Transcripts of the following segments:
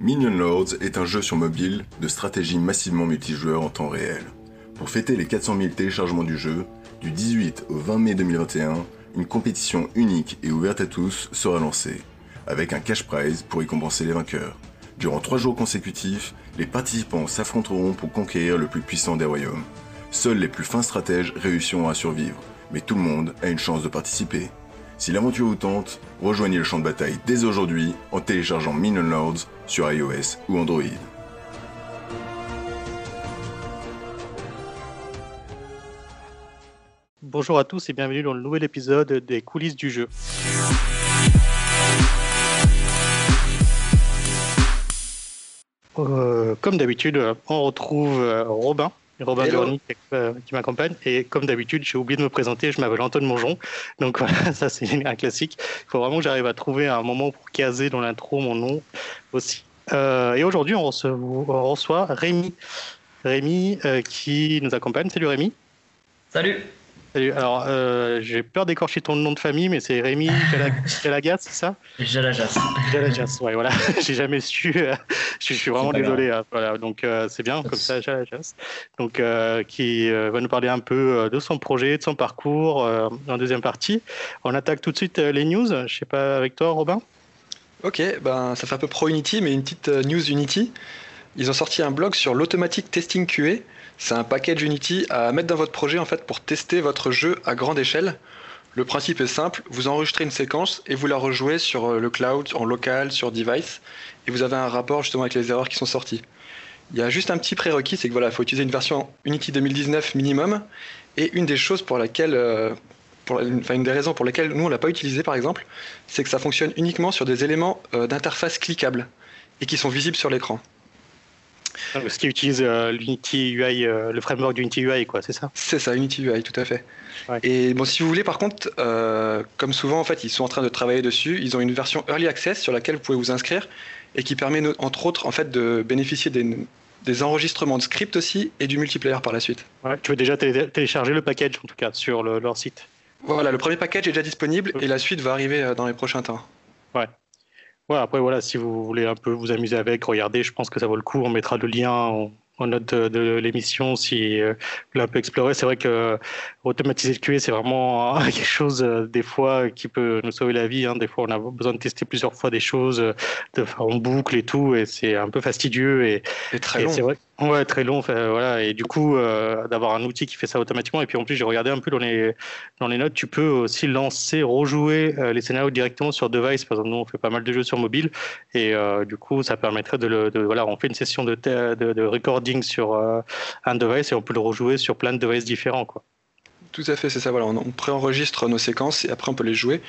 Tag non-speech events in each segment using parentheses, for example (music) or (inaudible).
Minion Lords est un jeu sur mobile de stratégie massivement multijoueur en temps réel. Pour fêter les 400 000 téléchargements du jeu, du 18 au 20 mai 2021, une compétition unique et ouverte à tous sera lancée, avec un cash prize pour récompenser les vainqueurs. Durant trois jours consécutifs, les participants s'affronteront pour conquérir le plus puissant des royaumes. Seuls les plus fins stratèges réussiront à survivre, mais tout le monde a une chance de participer. Si l'aventure vous tente, rejoignez le champ de bataille dès aujourd'hui en téléchargeant Minion Lords sur iOS ou Android. Bonjour à tous et bienvenue dans le nouvel épisode des coulisses du jeu. Euh, comme d'habitude, on retrouve euh, Robin, Robin Journey euh, qui m'accompagne. Et comme d'habitude, j'ai oublié de me présenter, je m'appelle Antoine Mongeon. (laughs) Donc voilà, ça c'est un classique. Il faut vraiment que j'arrive à trouver un moment pour caser dans l'intro mon nom aussi. et aujourd'hui, on, on, reçoit Rémi. Rémi qui nous accompagne. Salut Rémi. Salut. Salut. Alors, euh, j'ai peur d'écorcher ton nom de famille, mais c'est Rémi (laughs) Jalagas, c'est ça? Jalagas. Jalagas, ouais, voilà. (laughs) j'ai jamais su. Euh, je, suis vraiment désolé. Hein, voilà, donc euh, c'est bien comme ça, Jalagas. Donc, qui va nous parler un peu de son projet, de son parcours en deuxième partie. On attaque tout de suite les news. Je sais pas avec toi, Robin? Ok, ben ça fait un peu pro Unity, mais une petite news Unity. Ils ont sorti un blog sur l'automatic testing QA. C'est un package Unity à mettre dans votre projet en fait pour tester votre jeu à grande échelle. Le principe est simple, vous enregistrez une séquence et vous la rejouez sur euh, le cloud, en local, sur device, et vous avez un rapport justement avec les erreurs qui sont sorties. Il y a juste un petit prérequis, c'est que voilà, faut utiliser une version Unity 2019 minimum, et une des choses pour laquelle, euh, une des raisons pour lesquelles nous on l'a pas utilisé par exemple, c'est que ça fonctionne uniquement sur des éléments euh, d'interface cliquables et qui sont visibles sur l'écran. Ce qui utilise euh, l'Unity UI, euh, le framework d'Unity UI, quoi, c'est ça? C'est ça, Unity UI, tout à fait. Et bon, si vous voulez, par contre, euh, comme souvent, en fait, ils sont en train de travailler dessus. Ils ont une version Early Access sur laquelle vous pouvez vous inscrire et qui permet, entre autres, en fait, de bénéficier des, enregistrements de script aussi et du multiplayer par la suite. tu veux déjà télécharger le package, en tout cas, sur leur site Voilà, le premier package est déjà disponible et la suite va arriver dans les prochains temps. Ouais. Ouais, après, voilà, si vous voulez un peu vous amuser avec, regardez, je pense que ça vaut le coup. On mettra le lien en, note de, l'émission si euh, vous voulez un peu explorer. C'est vrai que euh, automatiser le QA, c'est vraiment (laughs) quelque chose, euh, des fois, qui peut nous sauver la vie. Hein. Des fois, on a besoin de tester plusieurs fois des choses de, en boucle et tout, et c'est un peu fastidieux. Et, et très long. Vrai, Ouais, très long. Et du coup, euh, d'avoir un outil qui fait ça automatiquement. Et puis en plus, j'ai regardé un peu dans les, dans les notes, tu peux aussi lancer, rejouer euh, les scénarios directement sur device. Par exemple, nous, on fait pas mal de jeux sur mobile. Et euh, du coup, ça permettrait de le. Voilà, on fait une session de, de, recording sur un device et on peut le rejouer sur plein de devices différents. Quoi. Tout à fait, c'est ça. Voilà, on préenregistre nos séquences et après on peut les jouer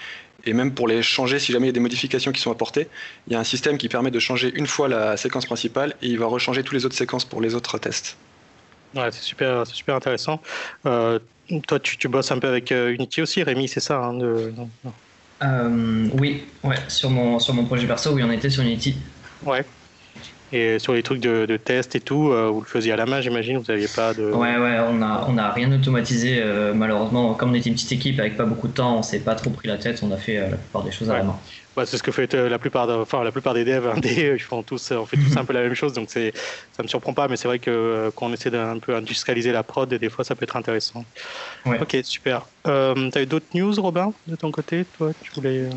et même pour les changer, si jamais il y a des modifications qui sont apportées, il y a un système qui permet de changer une fois la séquence principale et il va rechanger toutes les autres séquences pour les autres tests. Ouais, c'est super, super intéressant. Euh, toi, tu, bosses un peu avec euh, Unity aussi, Rémi, c'est ça hein, euh, Oui, ouais, sur mon, sur mon projet perso, oui, on était sur Unity. Ouais. Et sur les trucs de, de test et tout, euh, vous le faisiez à la main, j'imagine, vous n'aviez pas de... Ouais, ouais, on n'a on a rien automatisé, euh, malheureusement. Comme on était une petite équipe avec pas beaucoup de temps, on s'est pas trop pris la tête, on a fait euh, la plupart des choses à la main. Ouais, c'est ce que fait la plupart, de, enfin, la plupart des devs (laughs) ils font tous, on fait tous un peu la même chose, donc ça me surprend pas, mais c'est vrai que quand on essaie d'un peu industrialiser la prod, des fois ça peut être intéressant. Ouais. Ok, super. Euh, tu as eu d'autres news, Robin, de ton côté? Toi, tu voulais...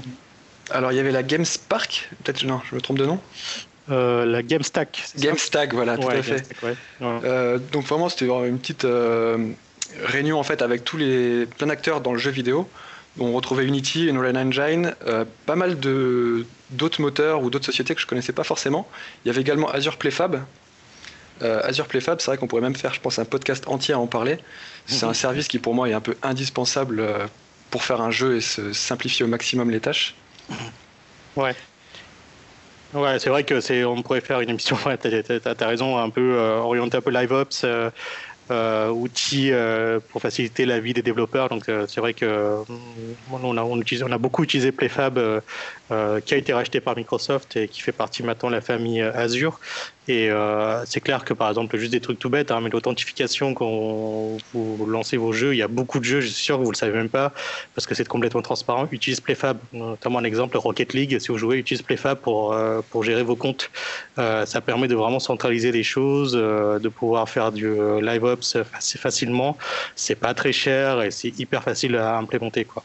Alors, il y avait la Games Park, peut-être, non, je me trompe de nom? Euh, la GameStack. GameStack, voilà, tout à fait. Euh, donc vraiment, c'était une petite euh, réunion en fait avec tous les plein d'acteurs dans le jeu vidéo. On retrouvait Unity, Unreal Engine, pas mal de d'autres moteurs ou d'autres sociétés que je connaissais pas forcément. Il y avait également Azure Playfab. Azure Playfab, c'est vrai qu'on pourrait même faire, je pense, un podcast entier à en parler. C'est un service qui pour moi est un peu indispensable pour faire un jeu et se simplifier au maximum les tâches. Ouais. Ouais, c'est vrai que c'est, on pourrait faire une émission. Ouais, t'as, as raison, un peu euh, orienté un peu live ops, euh, outil pour faciliter la vie des développeurs. Donc c'est vrai que on a, on, on a beaucoup utilisé PlayFab qui a été racheté par Microsoft et qui fait partie maintenant de la famille Azure. Et euh, c'est clair que par exemple, juste des trucs tout bêtes, hein, mais l'authentification quand vous lancez vos jeux, il y a beaucoup de jeux, je suis sûr que vous le savez même pas, parce que c'est complètement transparent. Utilise PlayFab, notamment un exemple, Rocket League, si vous jouez, utilise PlayFab pour, euh, pour gérer vos comptes. Euh, ça permet de vraiment centraliser les choses, euh, de pouvoir faire du euh, live ops assez facilement. C'est pas très cher et c'est hyper facile à implémenter, quoi.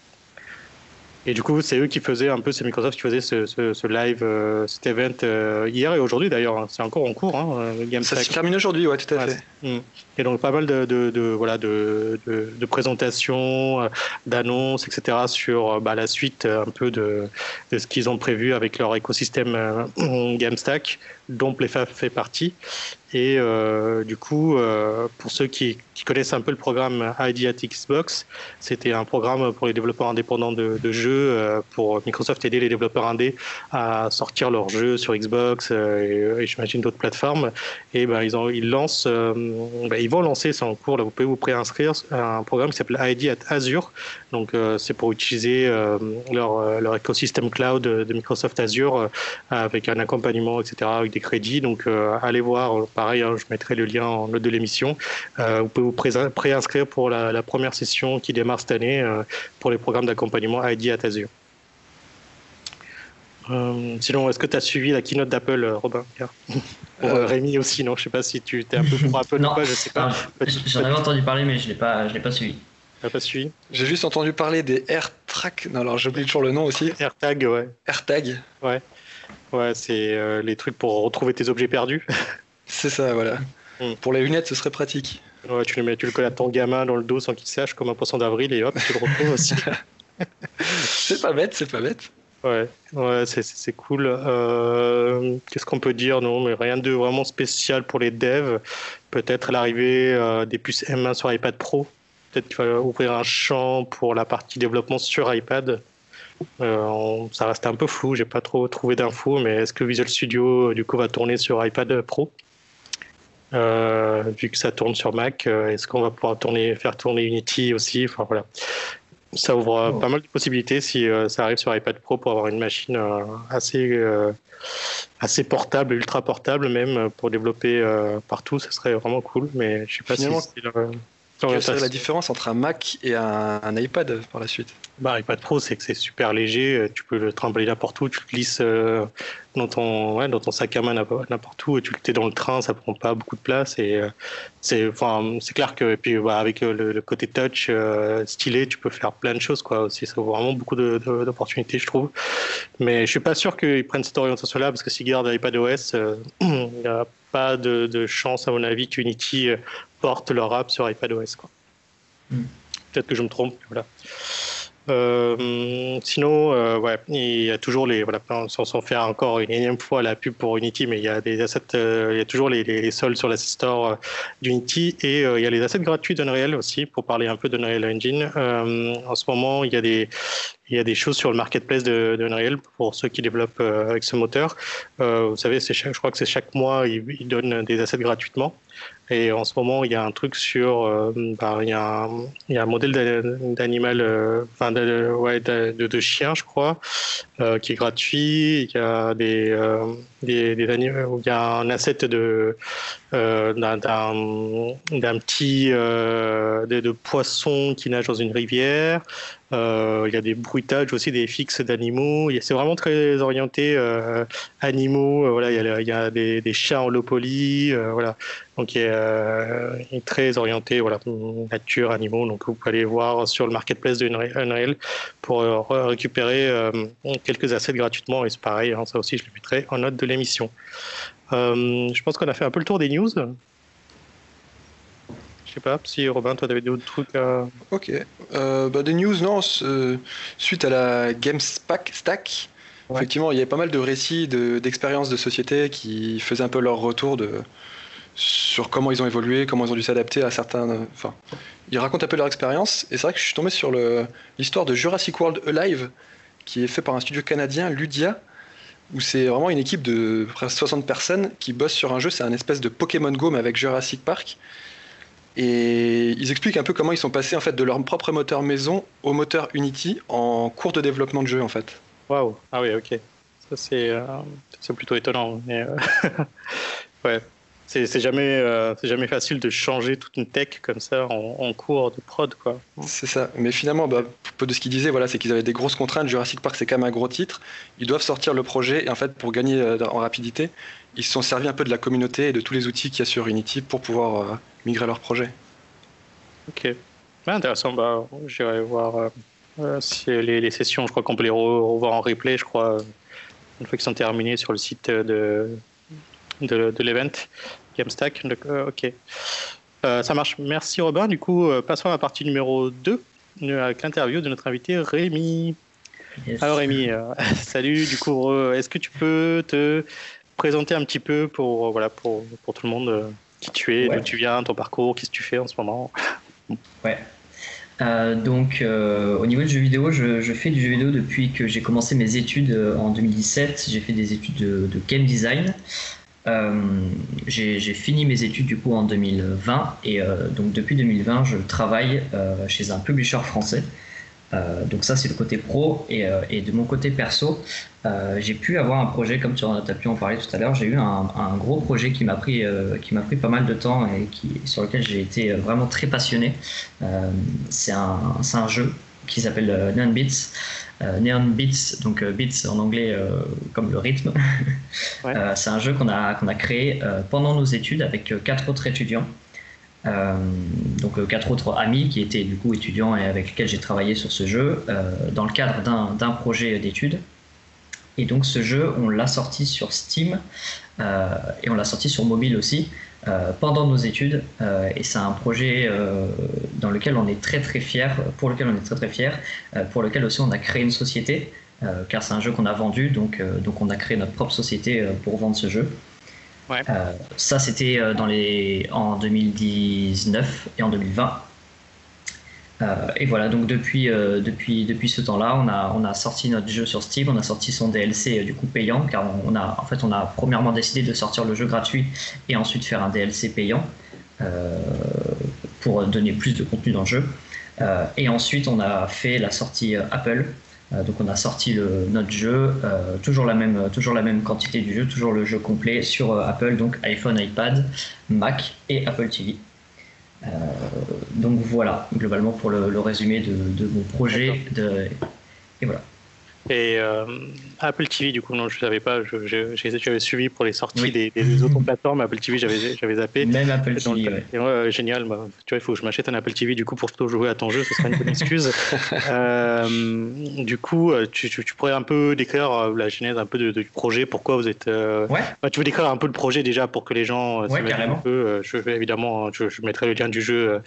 Et du coup, c'est eux qui faisaient un peu, c'est Microsoft qui faisait ce, ce, ce live, euh, cet event euh, hier et aujourd'hui d'ailleurs. Hein. C'est encore en cours, hein, Game Ça se termine aujourd'hui, ouais, tout à ouais, fait. Mm. Et donc pas mal de, de, de voilà de, de, présentations, euh, d'annonces, etc. sur bah, la suite un peu de, de ce qu'ils ont prévu avec leur écosystème euh, (clears throat) GameStack, dont PlayFab fait partie. Et euh, du coup, euh, pour ceux qui, qui, connaissent un peu le programme ID at Xbox, c'était un programme pour les développeurs indépendants de, de jeux, euh, pour Microsoft aider les développeurs indés à sortir leurs jeux sur Xbox euh, et, et j'imagine d'autres plateformes. Et ben, ils, ont, ils lancent, ben, ils vont lancer, c'est en cours, là, vous pouvez vous préinscrire, un programme qui s'appelle ID at Azure. Donc euh, c'est pour utiliser leur, leur écosystème cloud de Microsoft Azure avec un accompagnement, etc., avec des crédits. Donc allez voir pareil, hein, je mettrai le lien en note de l'émission. Euh, vous pouvez vous préinscrire pour la, la, première session qui démarre cette année euh, pour les programmes d'accompagnement ID at Azure. Euh, sinon, est-ce que tu as suivi la keynote d'Apple, Robin? Pour (laughs) euh, Rémi aussi, non? Je sais pas si tu es un peu pour Apple (laughs) non, ou pas, je sais pas. J'en avais entendu parler, mais je ne l'ai pas, pas suivi. Pas suivi? J'ai juste entendu parler des AirTrack. Non, alors j'oublie toujours le nom aussi. AirTag, ouais. AirTag. Ouais. Ouais, c'est euh, les trucs pour retrouver tes objets perdus. (laughs) C'est ça, voilà. Mm. Pour les lunettes, ce serait pratique. Ouais, tu le mets, tu le colles à ton gamin dans le dos sans qu'il sache, comme un poisson d'avril, et hop, tu le retrouves aussi. (laughs) c'est pas bête, c'est pas bête. Ouais, ouais c'est cool. Euh, Qu'est-ce qu'on peut dire Non, mais rien de vraiment spécial pour les devs. Peut-être l'arrivée euh, des puces M1 sur iPad Pro. Peut-être qu'il va ouvrir un champ pour la partie développement sur iPad. Euh, on, ça reste un peu flou, j'ai pas trop trouvé d'infos, mais est-ce que Visual Studio du coup va tourner sur iPad Pro? Euh, vu que ça tourne sur Mac, euh, est-ce qu'on va pouvoir tourner, faire tourner Unity aussi? Enfin voilà, ça ouvre oh. pas mal de possibilités si euh, ça arrive sur iPad Pro pour avoir une machine euh, assez euh, assez portable, ultra portable même pour développer partout. Ça serait vraiment cool, mais je sais pas Finalement, si quelle serait la différence entre un Mac et un, un iPad par la suite? Bah, iPad Pro, c'est que c'est super léger. Tu peux le trimballer n'importe où. Tu le glisses euh, dans, ton, ouais, dans ton sac à main n'importe où. Et tu le es dans le train, ça prend pas beaucoup de place. Et euh, c'est clair que et puis, bah, avec le, le, côté touch euh, stylé, tu peux faire plein de choses. Quoi, aussi. Ça ouvre vraiment beaucoup d'opportunités, je trouve. Mais je suis pas sûr qu'ils prennent cette orientation-là parce que s'ils gardent iPadOS, (clears throat) il n'y a pas de, de, chance, à mon avis, qu'Unity porte leur app sur iPadOS. Quoi. Mm. Peut-être que je me trompe. Voilà. Euh, sinon, euh, ouais, il y a toujours les, voilà, sans, sans, faire encore une énième fois la pub pour Unity, mais il y a des assets, euh, il y a toujours les, les, les soldes sur l'asset store d'Unity et il y a les assets gratuits d'Unreal aussi pour parler un peu d'Unreal Engine. en ce moment, il y a des, il y a des choses sur le marketplace de, de Unreal pour ceux qui développent avec ce moteur. vous savez, chaque, je crois que c'est chaque mois, ils, ils donnent des assets gratuitement. Et en ce moment, il y a un truc sur, euh, bah, il, y a un, modèle d'animal, euh, enfin de, ouais, chien, je crois, euh, qui est gratuit. Il y a des, des animaux, il y a un asset de euh, d'un petit de, de poisson qui nage dans une rivière. Euh, il y a des bruitages aussi, des fixes d'animaux. C'est vraiment très orienté euh, animaux. Euh, voilà, il y a, des, des, chats en. Euh, voilà, donc il est, euh, il très orienté voilà nature, animaux. Donc vous pouvez aller voir sur le marketplace de Unreal pour récupérer quelques assets gratuitement. Et c'est pareil, hein, ça aussi je le mettrai en note de l'émission. je pense qu'on a fait un peu le tour des news. Je sais pas si Robin, toi, t'avais d'autres trucs à. Ok. Euh, bah, des news, non. Euh, suite à la GameSpack Stack, ouais. effectivement, il y avait pas mal de récits d'expériences de, de sociétés qui faisaient un peu leur retour de, sur comment ils ont évolué, comment ils ont dû s'adapter à certains. Enfin, ils racontent un peu leur expérience. Et c'est vrai que je suis tombé sur l'histoire de Jurassic World Alive, qui est fait par un studio canadien, Ludia, où c'est vraiment une équipe de presque 60 personnes qui bossent sur un jeu. C'est un espèce de Pokémon Go, mais avec Jurassic Park. Et ils expliquent un peu comment ils sont passés en fait de leur propre moteur maison au moteur Unity en cours de développement de jeu en fait. Waouh, ah oui, ok. Ça c'est c'est plutôt étonnant. Mais (laughs) ouais, c'est jamais, euh, c'est jamais facile de changer toute une tech comme ça en, cours de prod. quoi. C'est ça. Mais finalement, bah, peu de ce qu'ils disaient, voilà, c'est qu'ils avaient des grosses contraintes. Jurassic Park, c'est quand même un gros titre. Ils doivent sortir le projet. Et en fait, pour gagner euh, en rapidité, ils se sont servis un peu de la communauté et de tous les outils qu'il y a sur Unity pour pouvoir euh, migrer leur projet. Ok. intéressant. Bah, J'irai voir si les, les, sessions. Je crois qu'on peut les revoir en replay, je crois, une fois qu'ils sont terminés sur le site de de, de l'event GameStack. ok. Euh, ça marche. Merci Robin. Du coup, euh, passons à la partie numéro 2 avec l'interview de notre invité Rémi. Alors Rémi, euh, (laughs) salut. Du coup, est-ce que tu peux te présenter un petit peu pour, voilà, pour, pour tout le monde qui tu es, d'où tu viens, ton parcours, qu'est-ce que tu fais en ce moment? Ouais. donc, au niveau du jeu vidéo, je, je, fais du jeu vidéo depuis que j'ai commencé mes études en 2017. J'ai fait des études de, de game design. Euh, j'ai fini mes études du coup en 2020 et euh, donc depuis 2020 je travaille euh, chez un publisher français. donc ça c'est le côté pro. Et, de mon côté perso j'ai pu avoir un projet comme tu as pu en parler tout à l'heure. J'ai eu un, gros projet qui m'a pris qui m'a pris pas mal de temps et sur lequel j'ai été vraiment très passionné. C'est un, un, jeu qui s'appelle euh, Neon Beats, donc euh, beats en anglais euh, comme le rythme. (laughs) c'est un jeu qu'on a, qu'on a créé pendant nos études avec quatre autres étudiants. donc quatre autres amis qui étaient du coup étudiants et avec lesquels j'ai travaillé sur ce jeu dans le cadre d'un projet d'études. Et donc ce jeu, on l'a sorti sur Steam et on l'a sorti sur mobile aussi. Euh, pendant nos études euh, et c'est un projet euh, dans lequel on est très très fier, pour lequel on est très très fier, pour lequel aussi on a créé une société car c'est un jeu qu'on a vendu donc donc on a créé notre propre société pour vendre ce jeu. ça c'était dans les en 2019 et en 2020 euh, et voilà, donc depuis, euh, depuis, ce temps-là, on a, on a sorti notre jeu sur Steam, on a sorti son DLC euh, du coup payant, car on a, en fait, on a premièrement décidé de sortir le jeu gratuit et ensuite faire un DLC payant pour donner plus de contenu dans le jeu. et ensuite, on a fait la sortie Apple. donc, on a sorti notre jeu, toujours, la même, toujours la même quantité du jeu, toujours le jeu complet sur Apple, donc iPhone, iPad, Mac et Apple TV. Euh, donc voilà, globalement pour le, résumé de, de, mon projet. De, et voilà. Et euh, Apple TV, du coup, non, je savais pas. J'avais suivi pour les sorties des, des, autres plateformes. Apple TV, j'avais zappé. Même Apple TV. Ouais. génial. Bah, tu vois, il faut que je m'achète un Apple TV du coup pour jouer à ton jeu. Ce serait une bonne excuse. (laughs) euh, du coup, tu, tu, pourrais un peu décrire euh, la genèse un peu du projet. Pourquoi vous êtes. Euh, ouais. Bah, tu veux décrire un peu le projet déjà pour que les gens. Ouais, carrément. Un peu, je, évidemment, je, je, mettrai le lien du jeu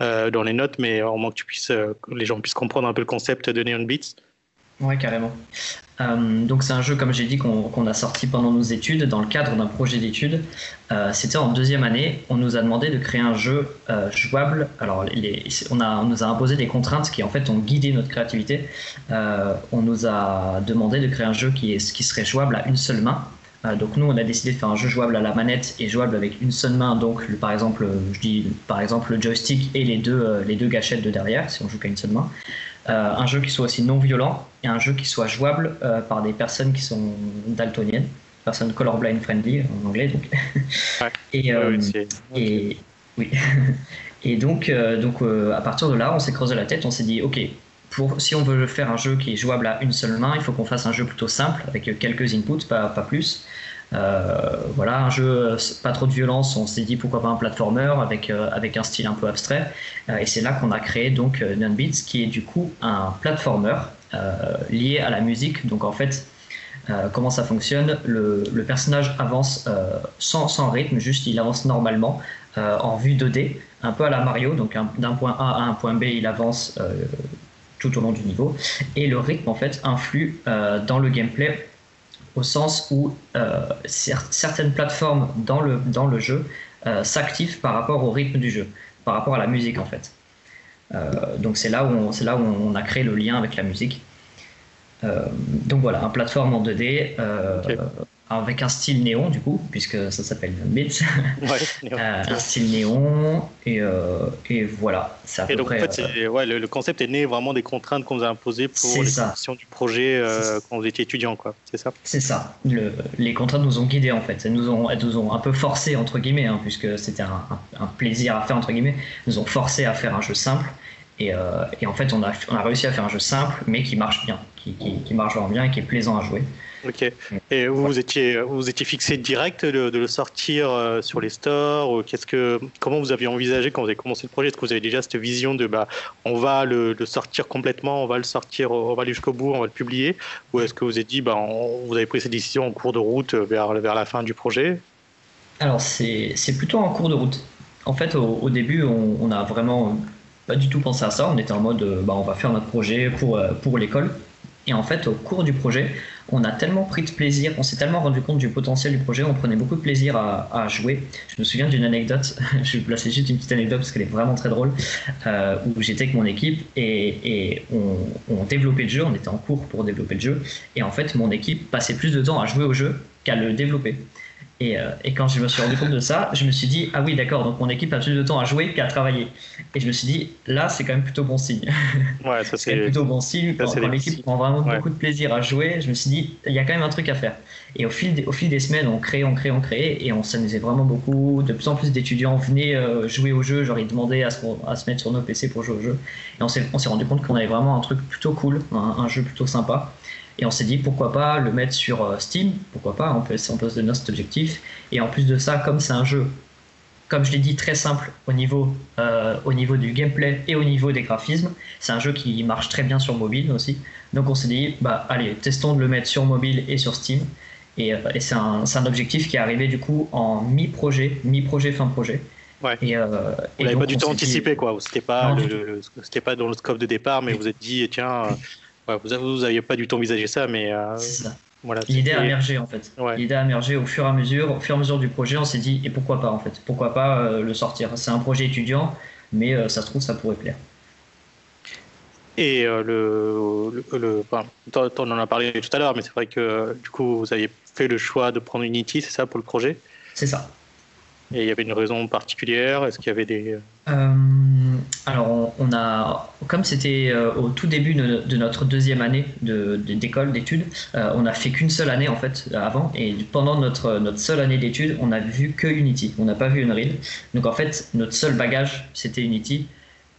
dans les notes, mais au moins que tu puisses, que les gens puissent comprendre un peu le concept de Neon Beats. Ouais, carrément. Euh, donc c'est un jeu, comme j'ai dit, qu'on a sorti pendant nos études, dans le cadre d'un projet d'études. Euh, c'était en deuxième année. On nous a demandé de créer un jeu euh, jouable. Alors on, a, on, nous a imposé des contraintes qui en fait ont guidé notre créativité. on nous a demandé de créer un jeu qui, est, qui serait jouable à une seule main. donc nous, on a décidé de faire un jeu jouable à la manette et jouable avec une seule main. Donc par exemple, je dis par exemple le joystick et les deux, les deux gâchettes de derrière, si on joue qu'à une seule main. Euh, un jeu qui soit aussi non violent et un jeu qui soit jouable euh, par des personnes qui sont daltoniennes, personnes colorblind friendly en anglais donc. et, euh, (laughs) et oui. (laughs) et donc donc à partir de là, on s'est creusé la tête, on s'est dit ok. Pour, si on veut faire un jeu qui est jouable à une seule main, il faut qu'on fasse un jeu plutôt simple avec quelques inputs, pas, pas plus. Euh, voilà, un jeu euh, pas trop de violence, on s'est dit pourquoi pas un platformer avec, euh, avec un style un peu abstrait. et c'est là qu'on a créé donc Neon Beats, qui est du coup un platformer lié à la musique. Donc en fait, comment ça fonctionne? Le, le, personnage avance sans, sans, rythme, juste il avance normalement en vue 2D, un peu à la Mario, donc d'un point A à un point B, il avance tout au long du niveau. Et le rythme en fait influe dans le gameplay au sens où euh, certaines plateformes dans le, dans le jeu euh, s'activent par rapport au rythme du jeu, par rapport à la musique en fait. Euh, donc c'est là, où on, là où on a créé le lien avec la musique. donc voilà, un plateforme en 2D avec un style néon du coup, puisque ça s'appelle Bits. Ouais, (laughs) Euh, un style néon et, euh, et voilà. À Et peu donc, près. en fait, euh, ouais, le, le concept est né vraiment des contraintes qu'on vous a imposées pour les ça. conditions du projet euh, quand vous étiez étudiant, quoi. C'est ça C'est ça. Le- les contraintes nous ont guidés en fait. Elles nous ont, elles nous ont un peu forcé entre guillemets, hein, puisque c'était un, un- un plaisir à faire entre guillemets. Elles nous ont forcé à faire un jeu simple. Et, et en fait, on a, on a réussi à faire un jeu simple, mais qui marche bien, qui, qui, qui marche vraiment bien et qui est plaisant à jouer. Ok. Et vous, étiez, vous étiez fixé direct de, le sortir euh, sur les stores qu'est-ce que, comment vous aviez envisagé quand vous avez commencé le projet? Est-ce que vous avez déjà cette vision de bah, on va le, sortir complètement, on va le sortir, on va aller jusqu'au bout, on va le publier? Ou est-ce que vous avez dit, bah, vous avez pris cette décision en cours de route euh, vers, vers la fin du projet? Alors, c'est plutôt en cours de route. En fait, au, début, on, on a vraiment pas du tout pensé à ça. On était en mode, euh, bah, on va faire notre projet pour, pour l'école. Et en fait, au cours du projet, on a tellement pris de plaisir, on s'est tellement rendu compte du potentiel du projet, on prenait beaucoup de plaisir à, jouer. Je me souviens d'une anecdote, (laughs) je vais placer juste une petite anecdote parce qu'elle est vraiment très drôle, euh, où j'étais avec mon équipe et, on développait le jeu, on était en cours pour développer le jeu, et en fait, mon équipe passait plus de temps à jouer au jeu qu'à le développer. Et, euh, et quand je me suis rendu compte de ça, je me suis dit, ah oui, d'accord, donc mon équipe a plus de temps à jouer qu'à travailler. Et je me suis dit, là, c'est quand même plutôt bon signe. Ouais, ça (laughs) C'est plutôt bon signe. ça, Quand, quand l'équipe prend vraiment Ouais. beaucoup de plaisir à jouer, je me suis dit, il y a quand même un truc à faire. Et au fil des, au fil des semaines, on crée, on crée, on crée, et on s'amusait vraiment beaucoup. De plus en plus d'étudiants venaient euh, jouer au jeu, genre ils demandaient à se, à se mettre sur nos PC pour jouer au jeu. Et on s'est on s'est rendu compte qu'on avait vraiment un truc plutôt cool, un, un jeu plutôt sympa. Et on s'est dit pourquoi pas le mettre sur euh, Steam, pourquoi pas, on peut, on peut se donner cet objectif. Et en plus de ça, comme c'est un jeu, comme je l'ai dit, très simple au niveau, euh, au niveau du gameplay et au niveau des graphismes, c'est un jeu qui marche très bien sur mobile aussi. Donc on s'est dit, bah allez, testons de le mettre sur mobile et sur Steam. Et, euh, et c'est un, objectif qui est arrivé du coup en mi-projet, mi-projet, fin projet. Ouais. Et, euh, Vous pas du tout s'est dit- anticipé, quoi. C'était pas, le- pas dans le scope de départ, mais vous vous êtes dit, tiens, ouais, vous, vous aviez pas du tout envisagé ça, mais euh, C'est ça. voilà. L'idée a émergé en fait. Ouais. L'idée a émergé au fur et à mesure, au fur et à mesure du projet, on s'est dit et pourquoi pas en fait, pourquoi pas euh, le sortir? C'est un projet étudiant, mais euh, ça se trouve ça pourrait plaire. Et euh, le, le, le- enfin, t'en en as parlé tout à l'heure, mais c'est vrai que du coup, vous aviez fait le choix de prendre Unity, c'est ça, pour le projet? C'est ça. Et il y avait une raison particulière Est-ce qu'il y avait des. Euh, alors, on, a, comme c'était euh, au tout début de, notre deuxième année de- de- d'école, d'études, euh, on a fait qu'une seule année en fait avant, et pendant notre, notre seule année d'études, on a vu que Unity, on n'a pas vu Unreal. Donc en fait, notre seul bagage, c'était Unity,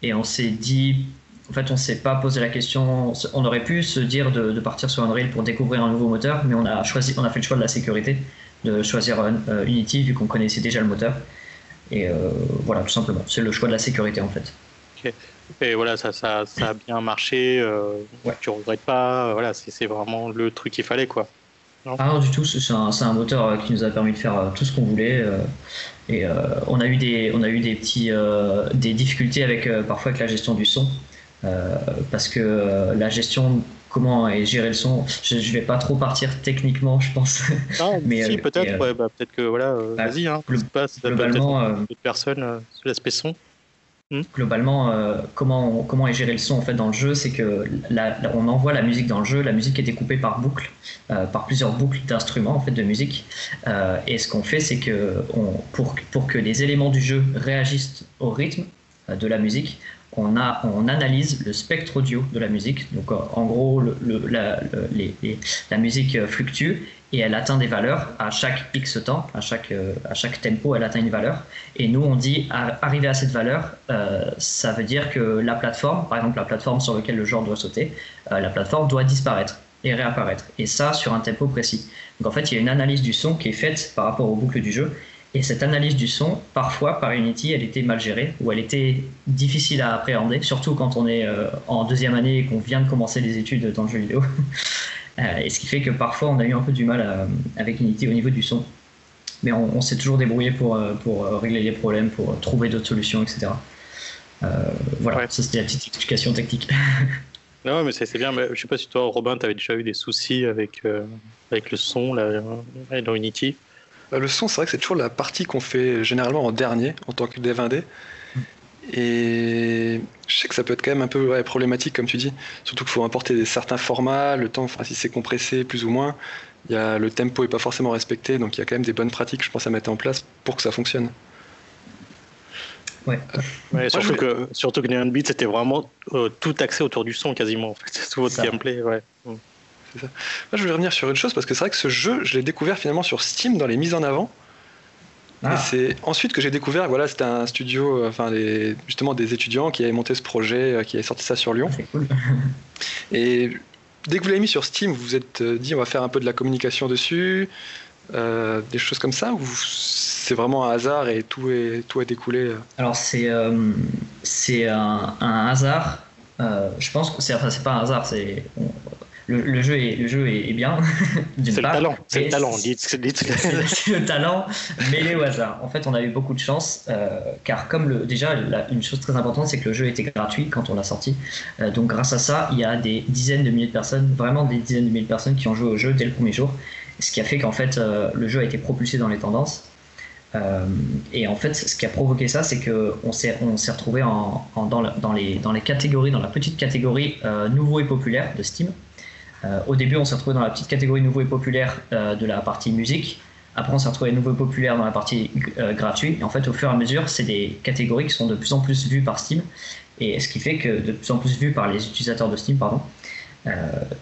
et on s'est dit, en fait, on s'est pas posé la question, on aurait pu se dire de, de partir sur Unreal pour découvrir un nouveau moteur, mais on a choisi, on a fait le choix de la sécurité, de choisir euh, Unity vu qu'on connaissait déjà le moteur. Et euh, voilà, tout simplement. C'est le choix de la sécurité en fait. Et voilà, ça, ça, ça a bien marché. Euh, Ouais. Tu regrettes pas. euh, Voilà, c'est vraiment le truc qu'il fallait, quoi. Ah non, du tout, c'est un, un moteur qui nous a permis de faire tout ce qu'on voulait. euh, et on a eu des, on a eu des petits, des difficultés avec parfois avec la gestion du son, parce que la gestion, comment est géré le son, je, je vais pas trop partir techniquement, je pense. Non, (laughs) Mais, si, euh, peut-être. euh, ouais, bah, peut-être que voilà. euh, bah, Vas-y, hein. glo- c'est pas- ça peut globalement, d'autres personnes sur l'aspect son. globalement, euh, comment, comment est géré le son en fait dans le jeu, c'est que la- la- on envoie la musique dans le jeu, la musique est découpée par boucles, par plusieurs boucles d'instruments en fait de musique. Et ce qu'on fait, c'est que on, pour, pour que les éléments du jeu réagissent au rythme de la musique, on, a, on analyse le spectre audio de la musique. Donc euh, en gros, la, musique euh, fluctue et elle atteint des valeurs à chaque X temps, à chaque, euh, à chaque tempo, elle atteint une valeur. Et nous, on dit, arriver à cette valeur, ça veut dire que la plateforme, par exemple la plateforme sur laquelle le joueur doit sauter, la plateforme doit disparaître et réapparaître. Et ça, sur un tempo précis. Donc en fait, il y a une analyse du son qui est faite par rapport aux boucles du jeu. Et cette analyse du son, parfois par Unity, elle était mal gérée ou elle était difficile à appréhender, surtout quand on est euh, en deuxième année et qu'on vient de commencer les études dans le jeu vidéo. (laughs) Euh, et ce qui fait que parfois on a eu un peu du mal à- avec Unity au niveau du son. Mais on, on s'est toujours débrouillé pour, euh, pour euh, régler les problèmes, pour euh, trouver d'autres solutions, etc. Euh, voilà, Ouais. ça c'était la petite explication technique. (laughs) Non, mais c'est bien. Mais je sais pas si toi, Robin, tu avais déjà eu des soucis avec, euh, avec le son là, euh, dans Unity. Bah, le son, c'est vrai que c'est toujours la partie qu'on fait généralement en dernier en tant que dev indé. Et je sais que ça peut être quand même un peu ouais, problématique, comme tu dis. Surtout qu'il faut importer des- certains formats, le temps, enfin, si c'est compressé plus ou moins. Il y a, le tempo est pas forcément respecté, donc il y a quand même des bonnes pratiques, je pense, à mettre en place pour que ça fonctionne. Ouais. surtout, que, surtout que Neon Beat, c'était vraiment euh, tout axé autour du son quasiment. En fait. (laughs) C'est tout votre gameplay. Ouais. Ça. Moi, je voulais revenir sur une chose parce que c'est vrai que ce jeu, je l'ai découvert finalement sur Steam dans les mises en avant. Et ah. c'est ensuite que j'ai découvert, voilà, c'était un studio, euh, enfin, justement des étudiants qui avaient monté ce projet, euh, qui avaient sorti ça sur Lyon. Cool. (laughs) Et dès que vous l'avez mis sur Steam, vous vous êtes dit, on va faire un peu de la communication dessus, des choses comme ça, ou c'est vraiment un hasard et tout est, tout a découlé euh? Alors c'est euh, c'est un, hasard. Euh, je pense que c'est enfin, pas un hasard, c'est le, jeu est le jeu est, bien. c'est le talent, c'est le talent. c'est le talent mêlé au hasard. En fait, on a eu beaucoup de chance car comme le déjà une chose très importante, c'est que le jeu était gratuit quand on l'a sorti. donc grâce à ça, il y a des dizaines de milliers de personnes, vraiment des dizaines de milliers de personnes qui ont joué au jeu dès le premier jour. Ce qui a fait qu'en fait le jeu a été propulsé dans les tendances. Euh, et en fait, ce qui a provoqué ça, c'est qu'on s'est, on s'est retrouvé en, dans, dans, les, dans les catégories, dans la petite catégorie euh, nouveau et populaire de Steam. Euh, au début, on s'est retrouvé dans la petite catégorie nouveau et populaire de la partie musique. Après, on s'est retrouvé nouveau et populaire dans la partie gratuit. Et en fait, au fur et à mesure, c'est des catégories qui sont de plus en plus vues par Steam. Et ce qui fait que de plus en plus vues par les utilisateurs de Steam, pardon. Euh,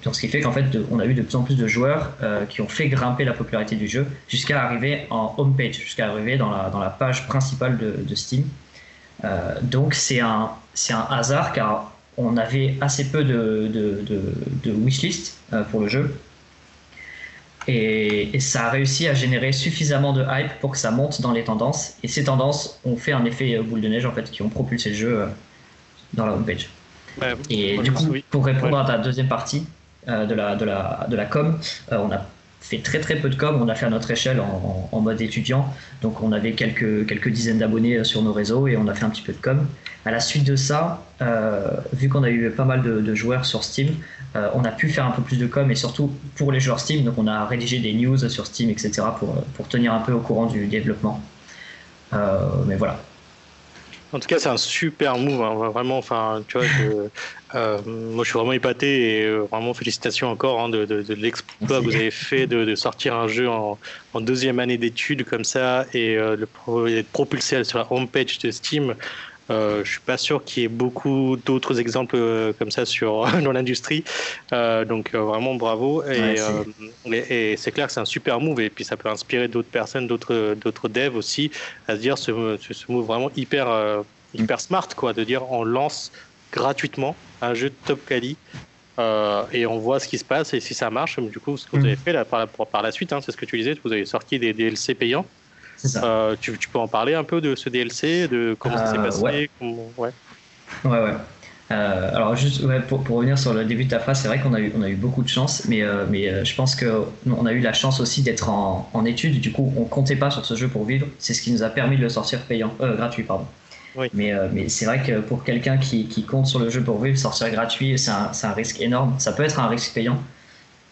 donc ce qui fait qu'en fait, on a eu de plus en plus de joueurs euh, qui ont fait grimper la popularité du jeu jusqu'à arriver en homepage, jusqu'à arriver dans la, dans la page principale de, Steam. Euh, donc c'est un, un hasard car on avait assez peu de, de, de, wishlist pour le jeu. Et, et, ça a réussi à générer suffisamment de hype pour que ça monte dans les tendances. Et ces tendances ont fait un effet boule de neige en fait, qui ont propulsé le jeu dans la homepage et du coup, pour répondre à ta deuxième partie euh, de, la, de, la, de la com, euh, on a fait très très peu de com, on a fait à notre échelle en, mode étudiant, donc on avait quelques, quelques dizaines d'abonnés euh, sur nos réseaux et on a fait un petit peu de com. À la suite de ça, vu qu'on a eu pas mal de, joueurs sur Steam, on a pu faire un peu plus de com et surtout pour les joueurs Steam, donc on a rédigé des news sur Steam, etc. pour, pour tenir un peu au courant du développement. mais voilà, en tout cas, c'est un super move. Hein. Vraiment, enfin, tu vois, euh, moi, je suis vraiment épaté et euh, vraiment félicitations encore hein, de, l'exploit que vous avez fait de, sortir un jeu en, deuxième année d'études comme ça et euh, de propulser sur la homepage de Steam. Euh, je suis pas sûr qu'il y ait beaucoup d'autres exemples euh, comme ça sur (laughs) dans l'industrie. Euh, donc euh, vraiment bravo. Et, et, c'est clair que c'est un super move et puis ça peut inspirer d'autres personnes, d'autres d'autres devs aussi à se dire ce, ce move vraiment hyper hyper smart quoi, de dire on lance gratuitement un jeu de top quali. et on voit ce qui se passe et si ça marche, du coup, ce que vous mm. avez fait là, par, par la suite, hein, c'est ce que tu disais, vous avez sorti des DLC payants. Euh, tu, peux en parler un peu de ce DLC, de comment ça s'est euh, passé Ouais, ouais. ouais, euh, alors juste pour, pour, revenir sur le début de ta phrase, c'est vrai qu'on a eu on a eu beaucoup de chance, mais mais je pense que on a eu la chance aussi d'être en, en études. Du coup, on comptait pas sur ce jeu pour vivre. C'est ce qui nous a permis de le sortir payant, gratuit, pardon. Oui. Mais, mais c'est vrai que pour quelqu'un qui, qui, compte sur le jeu pour vivre, sortir gratuit, c'est un, un, risque énorme. Ça peut être un risque payant,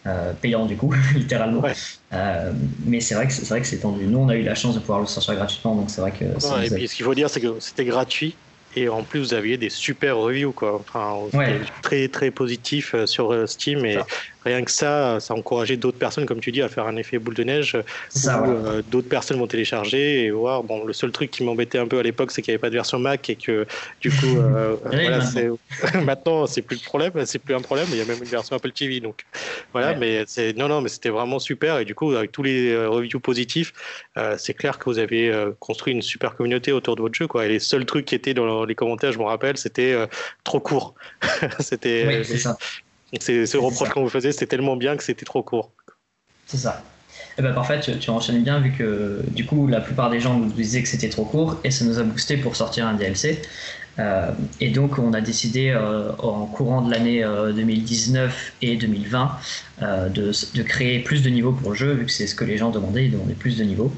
euh, payant du coup, (laughs) littéralement. Euh, mais c'est vrai que c'est vrai que c'est tendu. Nous, on a eu la chance de pouvoir le sortir gratuitement, donc c'est vrai que. et puis ce qu'il faut dire, c'est que c'était gratuit et en plus vous aviez des super reviews quoi. Enfin, très très positif euh, sur Steam et rien que ça, ça a encouragé d'autres personnes, comme tu dis, à faire un effet boule de neige. Euh, d'autres personnes vont télécharger et voir. Bon, le seul truc qui m'embêtait un peu à l'époque, c'est qu'il n'y avait pas de version Mac et que du coup, euh, (laughs) (laughs) maintenant, c'est plus le problème, c'est plus un problème. Il y a même une version Apple TV, donc voilà. Mais c'est non, non, mais c'était vraiment super et du coup, avec tous les euh, reviews positifs, c'est clair que vous avez construit une super communauté autour de votre jeu, quoi. Et les seuls trucs qui étaient dans les commentaires, je me rappelle, c'était trop court. (laughs) c'était. Oui, c'est ça. C'est ce reproche qu'on vous faisait, c'était tellement bien que c'était trop court. C'est ça. Et eh ben parfait, tu, tu, enchaînes bien vu que du coup la plupart des gens nous disaient que c'était trop court et ça nous a boosté pour sortir un DLC. Euh, et donc on a décidé euh, en courant de l'année 2019 euh, et 2020 de, de, créer plus de niveaux pour le jeu vu que c'est ce que les gens demandaient, ils demandaient plus de niveaux.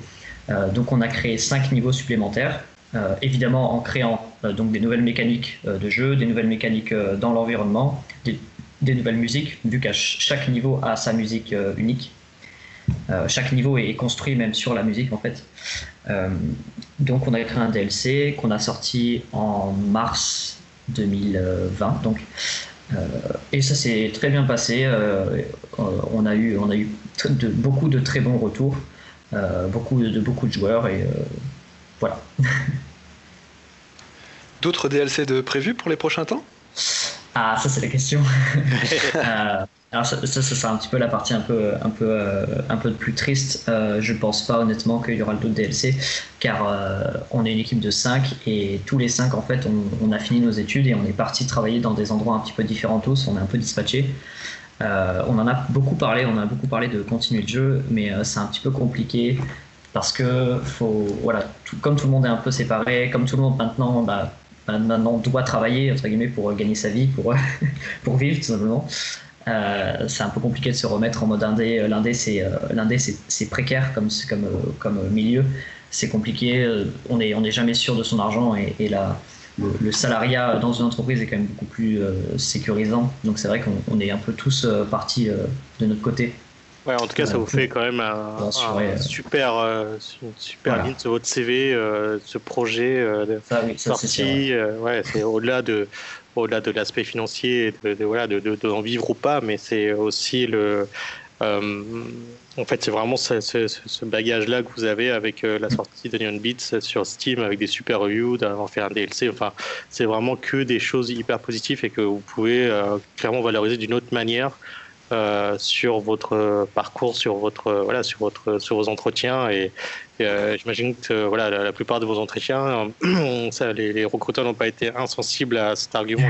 donc on a créé 5 niveaux supplémentaires. évidemment en créant donc des nouvelles mécaniques de jeu, des nouvelles mécaniques dans l'environnement, des, des nouvelles musiques, vu qu'à chaque niveau a sa musique euh, unique. Euh, chaque niveau est construit même sur la musique en fait. Euh, donc on a créé un DLC qu'on a sorti en mars 2020. Donc, et ça s'est très bien passé. on, a eu, on a eu beaucoup de très bons retours, beaucoup de, beaucoup de joueurs et voilà. (laughs) D'autres DLC de prévus pour les prochains temps? Ah, ça c'est la question. (laughs) Alors ça, ça, c'est un petit peu la partie un peu, un peu, euh, un peu plus triste. Euh, je pense pas honnêtement qu'il y aura d'autres DLC, car euh, on est une équipe de 5 et tous les 5 en fait on, a fini nos études et on est parti travailler dans des endroits un petit peu différents tous. On est un peu dispatché. Euh, on en a beaucoup parlé, on a beaucoup parlé de continuer le jeu, mais c'est un petit peu compliqué parce que faut, voilà, comme tout le monde est un peu séparé, comme tout le monde maintenant, bah maintenant doit travailler entre guillemets pour gagner sa vie, pour, (laughs) pour vivre tout simplement. Euh, c'est un peu compliqué de se remettre en mode indé. Euh, l'indé, c'est euh, c'est précaire comme comme comme milieu. C'est compliqué. On n'est on est jamais sûr de son argent et la, le, salariat dans une entreprise est quand même beaucoup plus sécurisant. Donc c'est vrai qu'on est un peu tous partis de notre côté. Ouais, en tout cas, ça vous fait quand même un, super, une super ligne sur votre CV, ce projet de sortie. ouais, c'est au-delà de au-delà de l'aspect financier, de, de voilà, de, d'en vivre ou pas, mais c'est aussi le. Euh, en fait, c'est vraiment ce, ce, bagage-là que vous avez avec euh, la sortie de Neon Beats sur Steam, avec des super reviews, d'avoir fait un DLC. Enfin, c'est vraiment que des choses hyper positives et que vous pouvez euh, clairement valoriser d'une autre manière euh, sur votre parcours, sur votre voilà, sur votre sur vos entretiens et, euh, j'imagine que voilà la, plupart de vos entretiens, (clears throat) ça, les, recruteurs n'ont pas été insensibles à cet argument.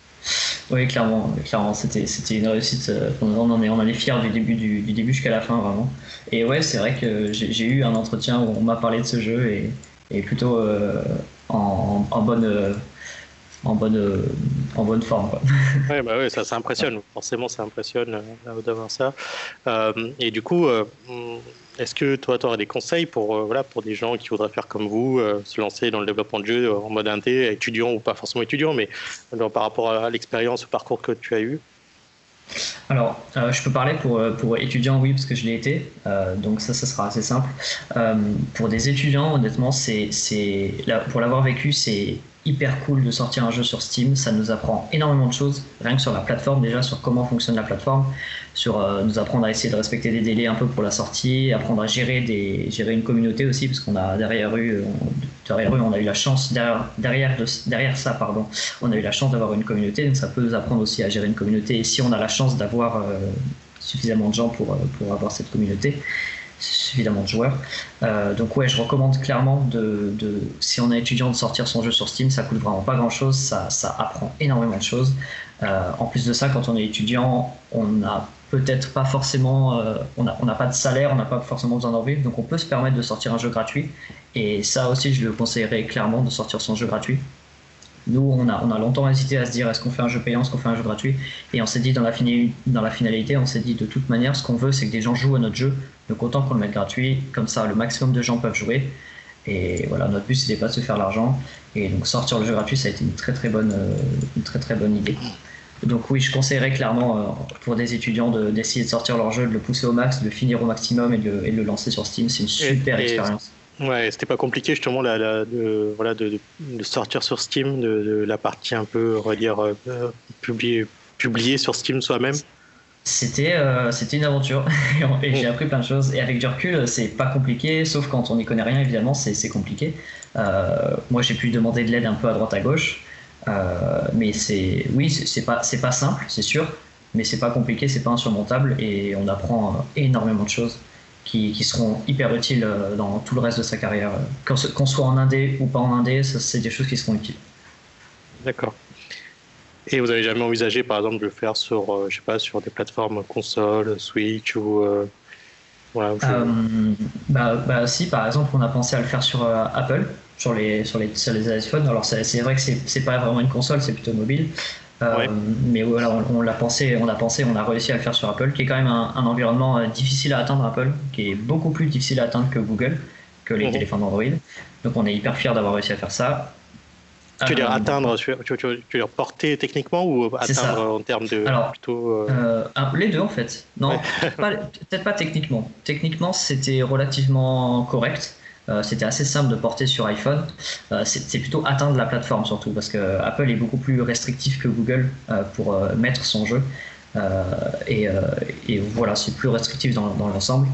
(laughs) oui, clairement, clairement, c'était c'était une réussite. Euh, on en est on en est fiers du début du, du début jusqu'à la fin vraiment. Et ouais, c'est vrai que j'ai eu un entretien où on m'a parlé de ce jeu et, et plutôt en, en, bonne en bonne, en bonne forme. Quoi. (laughs) Ouais, bah ouais, ça, ça impressionne. Forcément, ça impressionne euh, d'avoir ça. Euh, et du coup, euh, est-ce que toi, tu aurais des conseils pour, voilà, pour des gens qui voudraient faire comme vous, se lancer dans le développement de jeux en mode indé, étudiant ou pas forcément étudiant, mais par rapport à l'expérience, au parcours que tu as eu? Alors, je peux parler pour, pour étudiants, oui, parce que je l'ai été, donc ça, ça sera assez simple. pour des étudiants, honnêtement, c'est, pour l'avoir vécu, c'est hyper cool de sortir un jeu sur Steam. Ça nous apprend énormément de choses, rien que sur la plateforme déjà, sur comment fonctionne la plateforme, sur euh, nous apprendre à essayer de respecter des délais un peu pour la sortie, apprendre à gérer, des, gérer une communauté aussi, parce qu'on a derrière eux, on, derrière on a eu la chance, derrière, derrière, derrière ça, pardon, on a eu la chance d'avoir une communauté, donc ça peut nous apprendre aussi à gérer une communauté. Et si on a la chance d'avoir euh, suffisamment de gens pour, euh, pour avoir cette communauté, suffisamment de joueurs. Euh, donc ouais, je recommande clairement de, si on est étudiant de sortir son jeu sur Steam, ça coûte vraiment pas grand chose, ça, ça apprend énormément de choses. Euh, en plus de ça, quand on est étudiant, on n'a peut-être pas forcément, euh, on n'a on pas de salaire, on n'a pas forcément besoin d'en vivre, donc on peut se permettre de sortir un jeu gratuit. Et ça aussi, je le conseillerais clairement de sortir son jeu gratuit. Nous, on a, on a longtemps hésité à se dire est-ce qu'on fait un jeu payant, est-ce qu'on fait un jeu gratuit? Et on s'est dit dans la, dans la finalité, on s'est dit de toute manière, ce qu'on veut, c'est que des gens jouent à notre jeu. Donc autant qu'on le mette gratuit, comme ça le maximum de gens peuvent jouer. Et voilà, notre but, c'était pas de se faire l'argent. Et donc sortir le jeu gratuit, ça a été une très très bonne, une très, très bonne idée. Donc oui, je conseillerais clairement euh, pour des étudiants d'essayer de, sortir leur jeu, de le pousser au max, de le finir au maximum et de, et de le lancer sur Steam. C'est une super expérience. Ouais, c'était pas compliqué justement la, de, voilà, de, de, sortir sur Steam, de, la partie un peu, on va dire, euh, publiée publier sur Steam soi-même. C'était euh, c'était une aventure (laughs) et j'ai appris plein de choses. Et avec du recul, c'est pas compliqué, sauf quand on n'y connaît rien, évidemment, c'est compliqué. Euh, moi, j'ai pu demander de l'aide un peu à droite à gauche, mais c'est oui, c'est pas c'est pas simple, c'est sûr, mais c'est pas compliqué, c'est pas insurmontable et on apprend énormément de choses qui, seront hyper utiles euh, dans tout le reste de sa carrière. Qu'on soit en indé ou pas en indé, c'est des choses qui seront utiles. D'accord. Et vous avez jamais envisagé, par exemple, de le faire sur, euh, je sais pas, sur des plateformes console, Switch ou euh, voilà, bah, bah, si, par exemple, on a pensé à le faire sur Apple, sur les sur les sur les iPhones. Alors c'est vrai que c'est pas vraiment une console, c'est plutôt mobile. Euh, mais voilà, on, l'a pensé, on a pensé, on a réussi à le faire sur Apple, qui est quand même un, environnement euh, difficile à atteindre Apple, qui est beaucoup plus difficile à atteindre que Google, que les mhm. téléphones Android. Donc on est hyper fiers d'avoir réussi à faire ça. Tu veux dire euh, atteindre, tu, veux dire porter techniquement ou atteindre en termes de Alors, plutôt les deux en fait. Non, peut-être pas techniquement. Techniquement, c'était relativement correct. Euh, c'était assez simple de porter sur iPhone. Euh, c'est plutôt atteindre la plateforme surtout, parce que Apple est beaucoup plus restrictif que Google euh, pour mettre son jeu. et, et, voilà, c'est plus restrictif dans, dans l'ensemble.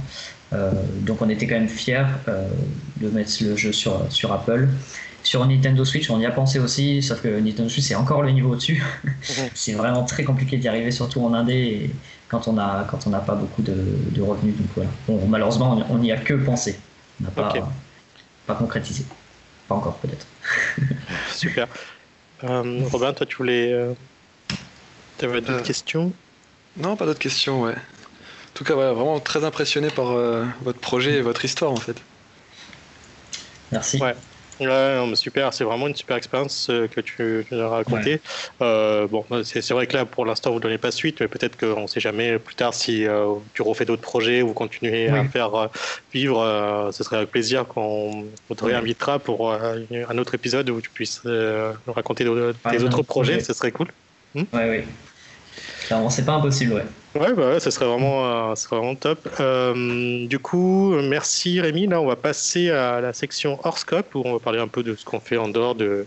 donc on était quand même fiers de mettre le jeu sur, sur Apple. Sur Nintendo Switch, on y a pensé aussi, sauf que Nintendo Switch c'est encore le niveau au-dessus. (laughs) c'est vraiment très compliqué d'y arriver, surtout en Indé, et quand on a quand on n'a pas beaucoup de, de, revenus. Donc voilà. Bon, malheureusement, on n'y a que pensé. On n'a pas, pas concrétisé. Pas encore peut-être. (laughs) Super. Euh, Robin, toi tu voulais. Euh, tu avais d'autres euh, questions? Non, pas d'autres questions, ouais. En tout cas, vraiment très impressionné par votre projet et votre histoire en fait. Merci. Ouais. Ouais, super, c'est vraiment une super expérience euh, que tu, nous as raconté. Euh, bon, c'est vrai que là, pour l'instant, vous ne donnez pas suite, mais peut-être qu'on ne sait jamais plus tard si euh, tu refais d'autres projets ou continuez à faire vivre. ce serait avec plaisir qu'on te réinvitera pour un autre épisode où tu puisses nous raconter tes autres projets. Ce serait cool. oui, oui. Clairement, c'est pas impossible, ouais. Ouais, bah ce serait vraiment, euh, serait vraiment top. Euh, du coup, merci Rémi. Là, on va passer à la section Horoscope où on va parler un peu de ce qu'on fait en dehors de,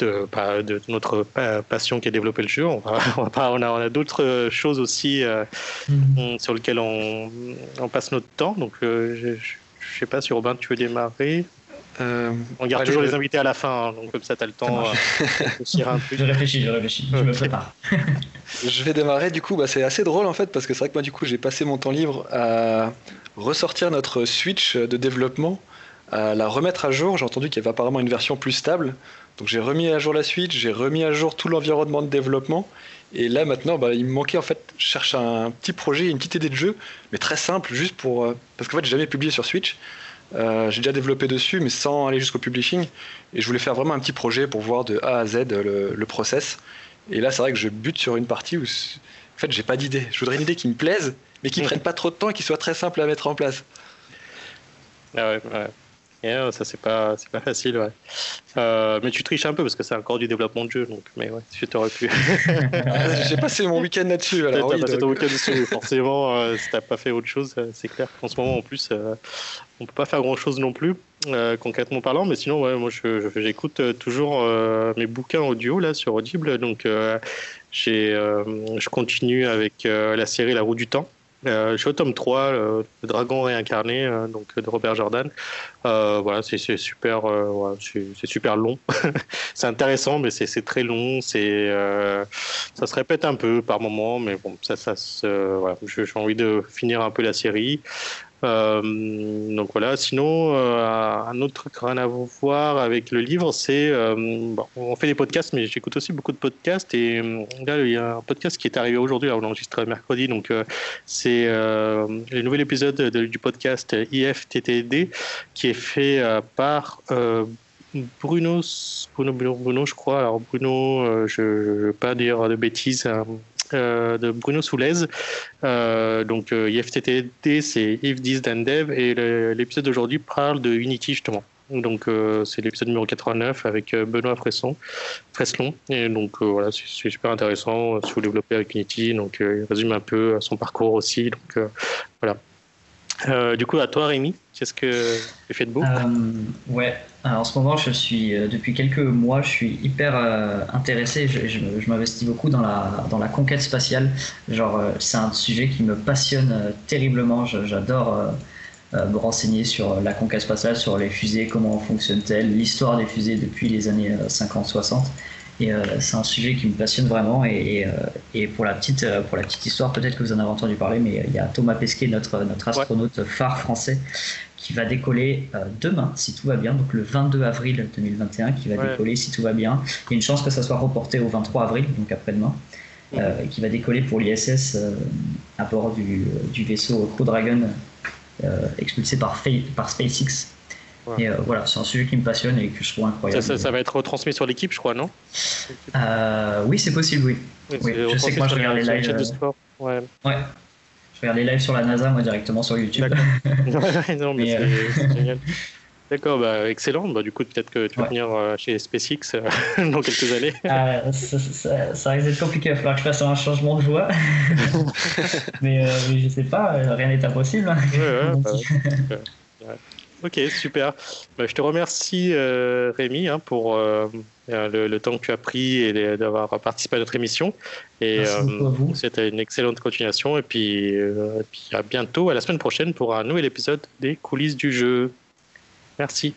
de, bah, de, notre passion qui est développer le jeu. On, va, (laughs) on, va on a, on a d'autres choses aussi euh, mhm. sur lesquelles on, on, passe notre temps. Donc, je ne sais pas si Robin, tu veux démarrer? Euh, on garde toujours les invités à la fin, hein, donc comme ça, tu as le temps euh, de un peu. (laughs) Je réfléchis, je réfléchis, je me prépare. (laughs) je vais démarrer, du coup, bah, c'est assez drôle en fait, parce que c'est vrai que moi, du coup, j'ai passé mon temps libre à ressortir notre Switch de développement, à la remettre à jour. J'ai entendu qu'il y avait apparemment une version plus stable. Donc j'ai remis à jour la Switch, j'ai remis à jour tout l'environnement de développement. Et là maintenant, bah, il me manquait en fait, je cherche un petit projet, une petite idée de jeu, mais très simple, juste pour... Euh, parce qu'en fait, j'ai jamais publié sur Switch. Euh, j'ai déjà développé dessus, mais sans aller jusqu'au publishing. Et je voulais faire vraiment un petit projet pour voir de A à Z le, process. Et là, c'est vrai que je bute sur une partie où, en fait, j'ai pas d'idée. Je voudrais une idée qui me plaise, mais qui ne mm. prenne pas trop de temps et qui soit très simple à mettre en place. Ah ouais, ouais. Euh, ça c'est pas c'est pas facile ouais. Euh, mais tu triches un peu parce que c'est encore du développement de jeu donc mais ouais tu t'aurais pu. (laughs) J'ai passé mon week-end là-dessus alors. T'as passé ton week-end dessus forcément euh, si t'as pas fait autre chose c'est clair qu'en ce moment en plus on peut pas faire grand chose non plus concrètement parlant mais sinon ouais moi j'écoute toujours mes bouquins audio là sur Audible donc j'ai je continue avec la série La Roue du Temps. Euh, je suis au tome 3, le dragon réincarné, euh, donc de Robert Jordan. Euh, voilà, c'est super, c'est super long. (laughs) c'est intéressant, mais c'est très long. C'est, ça se répète un peu par moment, mais bon, ça, ça, voilà, j'ai envie de finir un peu la série. Euh, donc voilà. Sinon, euh, un autre truc rien voir avec le livre, c'est euh, on fait des podcasts, mais j'écoute aussi beaucoup de podcasts. Et là, il y a un podcast qui est arrivé aujourd'hui. On enregistre mercredi, donc c'est le nouvel épisode du podcast IFTTD qui est fait par Bruno, Bruno, Bruno, je crois. Alors Bruno, je ne veux pas dire de bêtises. Hein. Euh, de Bruno Soulez. Euh, donc euh, IFTTD, c'est If This Then Dev, et l'épisode d'aujourd'hui parle de Unity justement. Donc c'est l'épisode numéro 89 avec Benoît Fresson, Freslon. Et donc voilà, c'est super intéressant si vous avec Unity. Donc il résume un peu son parcours aussi. Donc voilà. Du coup, à toi, Rémi, qu'est-ce que tu fais de beau? Ouais, en ce moment, je suis, euh, depuis quelques mois, je suis hyper intéressé. Je, je, m'investis beaucoup dans la, dans la conquête spatiale. Genre, c'est un sujet qui me passionne terriblement. J'adore me renseigner sur la conquête spatiale, sur les fusées, comment fonctionnent-elles, l'histoire des fusées depuis les années 50-60. Et euh, c'est un sujet qui me passionne vraiment. Et, euh, pour, la petite, euh, pour la petite histoire, peut-être que vous en avez entendu parler, mais il y a Thomas Pesquet, notre, notre astronaute phare français, qui va décoller demain, si tout va bien, donc le 22 avril 2021, qui va décoller si tout va bien. Il y a une chance que ça soit reporté au 23 avril, donc après-demain. qui va décoller pour l'ISS à bord du, du vaisseau Crew Dragon expulsé par, par SpaceX et euh, voilà, c'est un sujet qui me passionne et que je trouve incroyable. Ça, va être retransmis sur l'équipe, je crois, non? Euh, Oui, c'est possible, oui. Je sais que moi, je regarde les lives. De sport. Ouais. ouais. Je regarde les lives sur la NASA, moi, directement sur YouTube. (laughs) (laughs) non, mais c'est euh, génial. D'accord, bah, excellent. Bah, du coup, peut-être que tu vas venir chez SpaceX (laughs) dans quelques années. ça, ça, risque d'être compliqué. Il va falloir que je fasse un changement de voix. mais, mais je sais pas, rien n'est impossible. Hein. Ouais, ouais, bah, Ok, super. Bah, je te remercie, Rémi, hein, pour le, temps que tu as pris et d'avoir participé à notre émission. Et c'était une excellente continuation. Et puis, et puis à bientôt, à la semaine prochaine pour un nouvel épisode des coulisses du jeu. Merci.